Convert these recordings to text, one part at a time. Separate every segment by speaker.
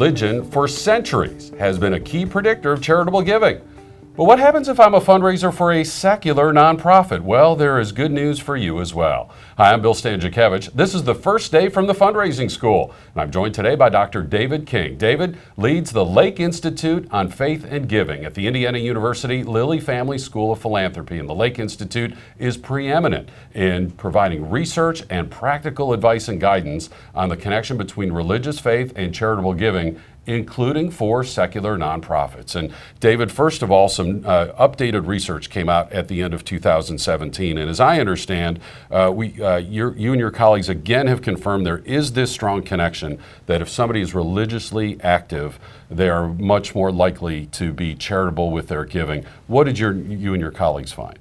Speaker 1: religion for centuries has been a key predictor of charitable giving. But what happens if I'm a fundraiser for a secular nonprofit? Well, there is good news for you as well. Hi, I'm Bill Stanczykiewicz. This is the first day from the fundraising school, and I'm joined today by Dr. David King. David leads the Lake Institute on Faith and Giving at the Indiana University Lilly Family School of Philanthropy, and the Lake Institute is preeminent in providing research and practical advice and guidance on the connection between religious faith and charitable giving including for secular nonprofits. And David, first of all, some uh, updated research came out at the end of 2017. And as I understand, uh, we, uh, you and your colleagues again have confirmed there is this strong connection that if somebody is religiously active, they are much more likely to be charitable with their giving. What did your, you and your colleagues find?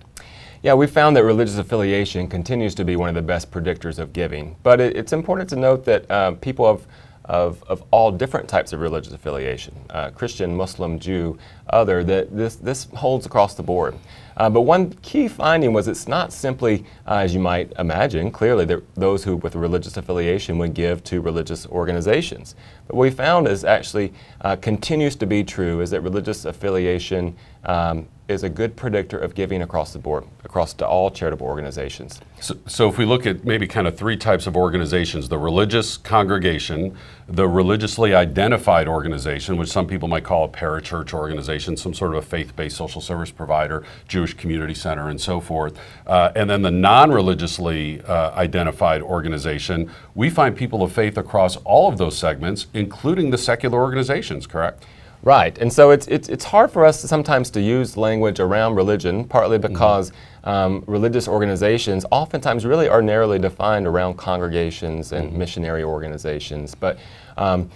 Speaker 2: Yeah, we found that religious affiliation continues to be one of the best predictors of giving. But it, it's important to note that uh, people have of, of all different types of religious affiliation uh, Christian, Muslim, Jew, other, that this, this holds across the board. Uh, but one key finding was it's not simply, uh, as you might imagine, clearly that those who with a religious affiliation would give to religious organizations. But what we found is actually uh, continues to be true is that religious affiliation um, is a good predictor of giving across the board, across to all charitable organizations.
Speaker 1: So, so, if we look at maybe kind of three types of organizations the religious congregation, the religiously identified organization, which some people might call a parachurch organization, some sort of a faith based social service provider, Jewish community center, and so forth, uh, and then the non religiously uh, identified organization, we find people of faith across all of those segments, including the secular organizations, correct?
Speaker 2: Right, and so it's, it's, it's hard for us to sometimes to use language around religion, partly mm-hmm. because mm-hmm. um, religious organizations oftentimes really are narrowly defined around congregations and mm-hmm. missionary organizations. But um,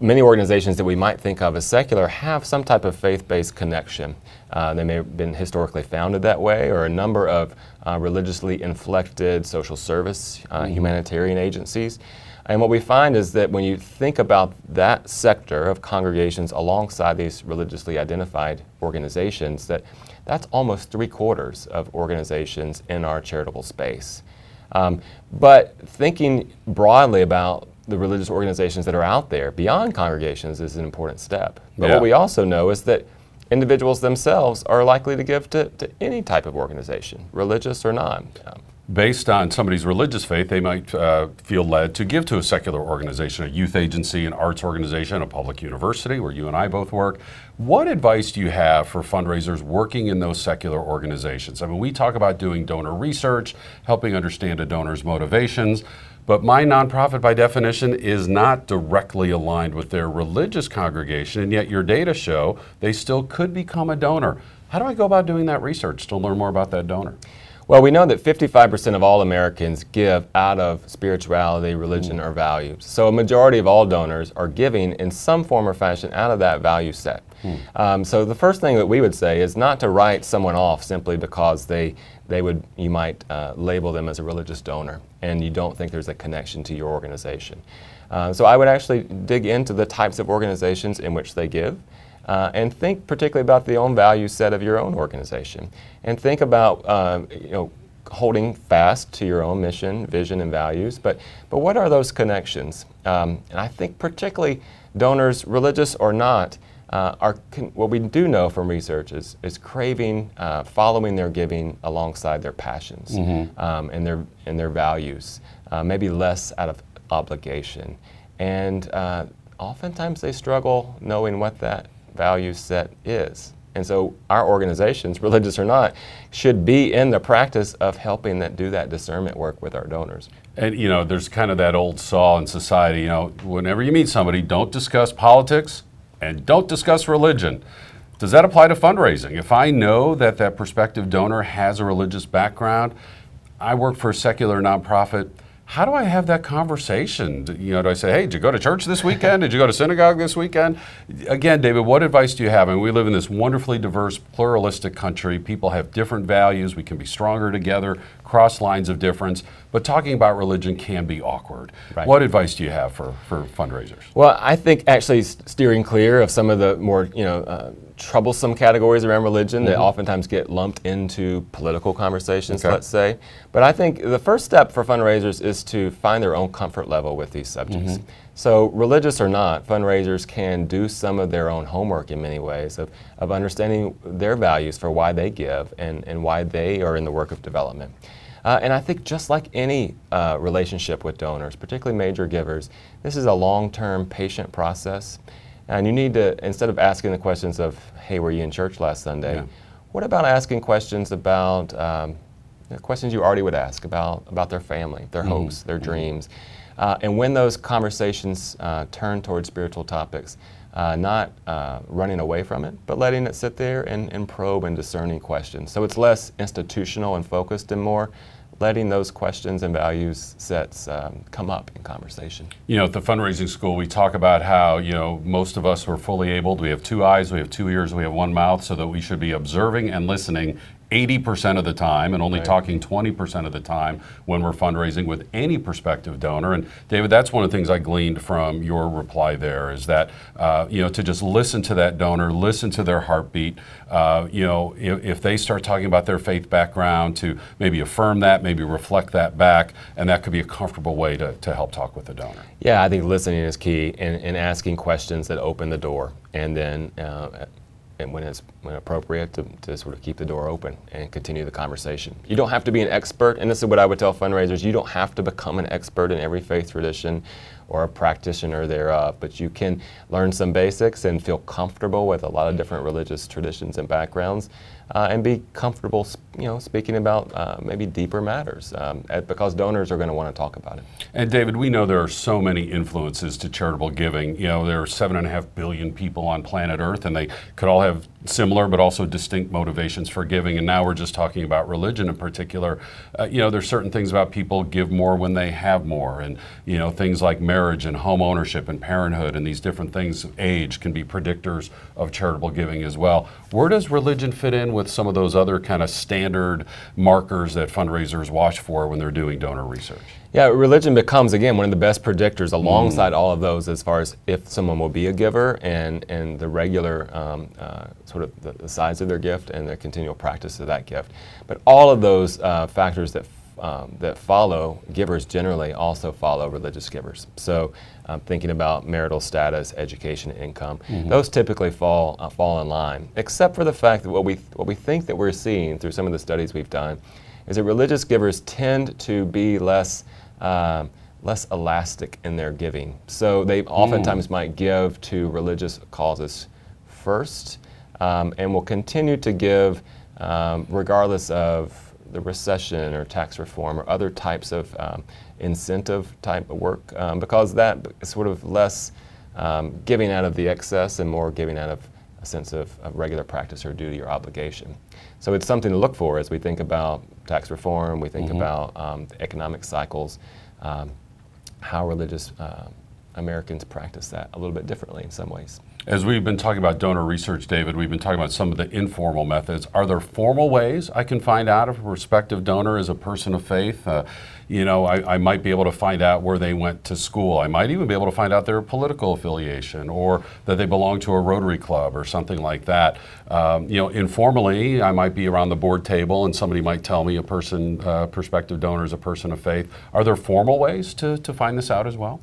Speaker 2: many organizations that we might think of as secular have some type of faith-based connection. Uh, they may have been historically founded that way, or a number of uh, religiously inflected social service, uh, mm-hmm. humanitarian agencies. And what we find is that when you think about that sector of congregations alongside these religiously identified organizations, that that's almost three quarters of organizations in our charitable space. Um, but thinking broadly about the religious organizations that are out there beyond congregations is an important step. But yeah. what we also know is that individuals themselves are likely to give to, to any type of organization, religious or non. Um,
Speaker 1: based on somebody's religious faith, they might uh, feel led to give to a secular organization, a youth agency, an arts organization, a public university where you and I both work. What advice do you have for fundraisers working in those secular organizations? I mean, we talk about doing donor research, helping understand a donor's motivations. But my nonprofit, by definition, is not directly aligned with their religious congregation, and yet your data show they still could become a donor. How do I go about doing that research to learn more about that donor?
Speaker 2: Well, we know that 55% of all Americans give out of spirituality, religion, or values. So a majority of all donors are giving in some form or fashion out of that value set. Hmm. Um, so the first thing that we would say is not to write someone off simply because they, they would, you might uh, label them as a religious donor and you don't think there's a connection to your organization. Uh, so I would actually dig into the types of organizations in which they give. Uh, and think particularly about the own value set of your own organization. And think about, uh, you know, holding fast to your own mission, vision, and values. But, but what are those connections? Um, and I think particularly donors, religious or not, uh, are what we do know from research is, is craving, uh, following their giving alongside their passions mm-hmm. um, and, their, and their values, uh, maybe less out of obligation. And uh, oftentimes they struggle knowing what that value set is. And so our organizations, religious or not, should be in the practice of helping that do that discernment work with our donors.
Speaker 1: And you know, there's kind of that old saw in society, you know, whenever you meet somebody, don't discuss politics and don't discuss religion. Does that apply to fundraising? If I know that that prospective donor has a religious background, I work for a secular nonprofit, how do I have that conversation? You know, do I say, hey, did you go to church this weekend? Did you go to synagogue this weekend? Again, David, what advice do you have? I mean, we live in this wonderfully diverse, pluralistic country. People have different values. We can be stronger together, cross lines of difference. But talking about religion can be awkward. Right. What advice do you have for, for fundraisers?
Speaker 2: Well, I think actually steering clear of some of the more, you know, uh, troublesome categories around religion mm-hmm. that oftentimes get lumped into political conversations, okay. let's say. But I think the first step for fundraisers is to find their own comfort level with these subjects. Mm-hmm. So, religious or not, fundraisers can do some of their own homework in many ways of, of understanding their values for why they give and, and why they are in the work of development. Uh, and I think just like any uh, relationship with donors, particularly major givers, this is a long term patient process. And you need to, instead of asking the questions of, hey, were you in church last Sunday? Yeah. What about asking questions about um, questions you already would ask about, about their family, their mm-hmm. hopes, their mm-hmm. dreams? Uh, and when those conversations uh, turn towards spiritual topics, uh, not uh, running away from it, but letting it sit there and, and, probe and discerning questions. So it's less institutional and focused and more letting those questions and values sets um, come up in conversation.
Speaker 1: You know, at the fundraising school, we talk about how, you know, most of us are fully abled. We have two eyes, we have two ears, we have one mouth, so that we should be observing and listening 80% of the time and only right. talking 20% of the time when we're fundraising with any prospective donor. And David, that's one of the things I gleaned from your reply there is that, uh, you know, to just listen to that donor, listen to their heartbeat. Uh, you know, if, if, they start talking about their faith background, to maybe affirm that, maybe reflect that back, and that could be a comfortable way to, to help talk with the donor.
Speaker 2: Yeah, I think listening is key and, asking questions that open the door. And then uh, and when it's when appropriate to, to sort of keep the door open and continue the conversation. You don't have to be an expert, and this is what I would tell fundraisers, you don't have to become an expert in every faith tradition or a practitioner thereof, but you can learn some basics and feel comfortable with a lot of different religious traditions and backgrounds uh, and be comfortable, you know, speaking about uh, maybe deeper matters um, because donors are going to want to talk about it.
Speaker 1: And David, we know there are so many influences to charitable giving. You know, there are seven and a half billion people on planet Earth, and they could all have similar but also distinct motivations for giving. And now we're just talking about religion in particular. Uh, you know, there's certain things about people give more when they have more, and you know, things like marriage and home ownership and parenthood and these different things, age can be predictors of charitable giving as well. Where does religion fit in? With some of those other kind of standard markers that fundraisers watch for when they're doing donor research?
Speaker 2: Yeah, religion becomes, again, one of the best predictors alongside mm. all of those as far as if someone will be a giver and, and the regular um, uh, sort of the, the, size of their gift and the continual practice of that gift. But all of those uh, factors that um, that follow givers generally also follow religious givers. So, um, thinking about marital status, education, income, mm-hmm. those typically fall uh, fall in line. Except for the fact that what we what we think that we're seeing through some of the studies we've done is that religious givers tend to be less. Um, less elastic in their giving. So they oftentimes mm. might give to religious causes first um, and will continue to give um, regardless of the recession or tax reform or other types of um, incentive type of work um, because that is sort of less um, giving out of the excess and more giving out of a sense of, of, regular practice or duty or obligation. So it's something to look for as we think about tax reform, we think mm-hmm. about um, economic cycles, um, how religious uh, Americans practice that a little bit differently in some ways.
Speaker 1: As we've been talking about donor research, David, we've been talking about some of the informal methods. Are there formal ways I can find out if a prospective donor is a person of faith? Uh, you know, I, I, might be able to find out where they went to school. I might even be able to find out their political affiliation or that they belong to a Rotary Club or something like that. Um, you know, informally, I might be around the board table and somebody might tell me a person, uh, prospective donor is a person of faith. Are there formal ways to, to find this out as well?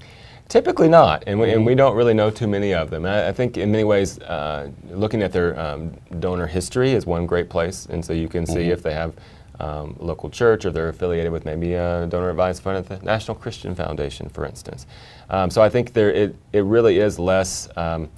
Speaker 2: Typically not, and we, and we don't really know too many of them. I, I think in many ways, uh, looking at their um, donor history is one great place, and so you can see mm-hmm. if they have um, local church or they're affiliated with maybe a donor advised fund at the National Christian Foundation, for instance. Um, so I think there it, it really is less um,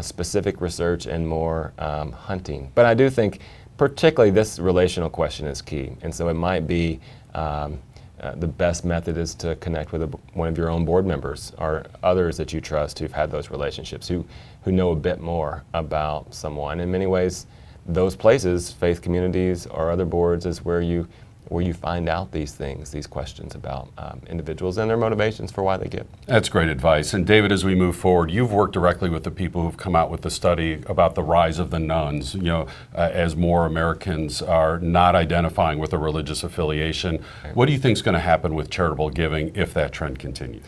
Speaker 2: specific research and more um, hunting. But I do think particularly this relational question is key, and so it might be um, uh, the best method is to connect with a, one of your own board members or others that you trust who've had those relationships, who, who know a bit more about someone. In many ways, those places, faith communities or other boards, is where you where you find out these things, these questions about um, individuals and their motivations for why they give.
Speaker 1: That's great advice. And David, as we move forward, you've worked directly with the people who've come out with the study about the rise of the nones. You know, uh, as more Americans are not identifying with a religious affiliation, what do you think is going to happen with charitable giving if that trend continues?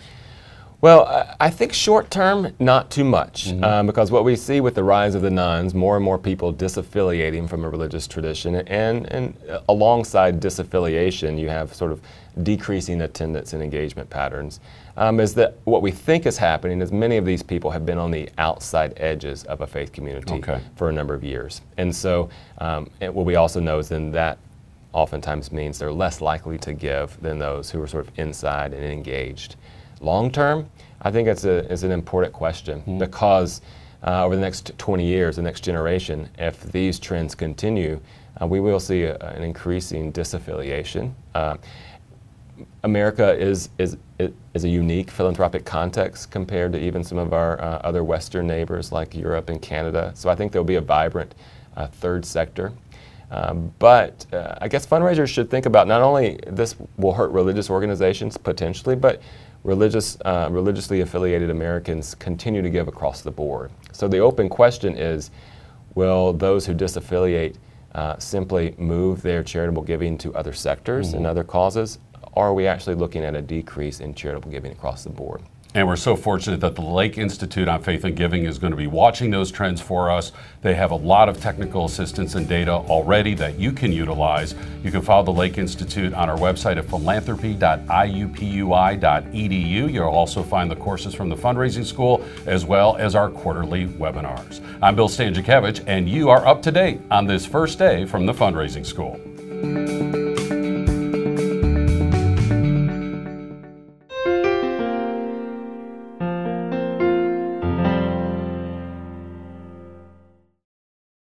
Speaker 2: Well, I think short term, not too much, mm-hmm. um, because what we see with the rise of the nones, more and more people disaffiliating from a religious tradition, and, and alongside disaffiliation, you have sort of decreasing attendance and engagement patterns. Um, is that what we think is happening is many of these people have been on the outside edges of a faith community okay. for a number of years. And so um, and what we also know is then that oftentimes means they're less likely to give than those who are sort of inside and engaged. Long term, I think it's, a, it's an important question mm-hmm. because uh, over the next 20 years, the next generation, if these trends continue, uh, we will see a, an increasing disaffiliation. Uh, America is, is, is a unique philanthropic context compared to even some of our uh, other Western neighbors like Europe and Canada. So I think there'll be a vibrant uh, third sector. Um, but uh, I guess fundraisers should think about not only this will hurt religious organizations potentially, but religious, uh, religiously affiliated Americans continue to give across the board. So the open question is will those who disaffiliate uh, simply move their charitable giving to other sectors mm-hmm. and other causes? Or are we actually looking at a decrease in charitable giving across the board?
Speaker 1: And we're so fortunate that the Lake Institute on Faith and Giving is going to be watching those trends for us. They have a lot of technical assistance and data already that you can utilize. You can follow the Lake Institute on our website at philanthropy.iupui.edu. You'll also find the courses from the fundraising school as well as our quarterly webinars. I'm Bill Stanczykiewicz, and you are up to date on this first day from the fundraising school.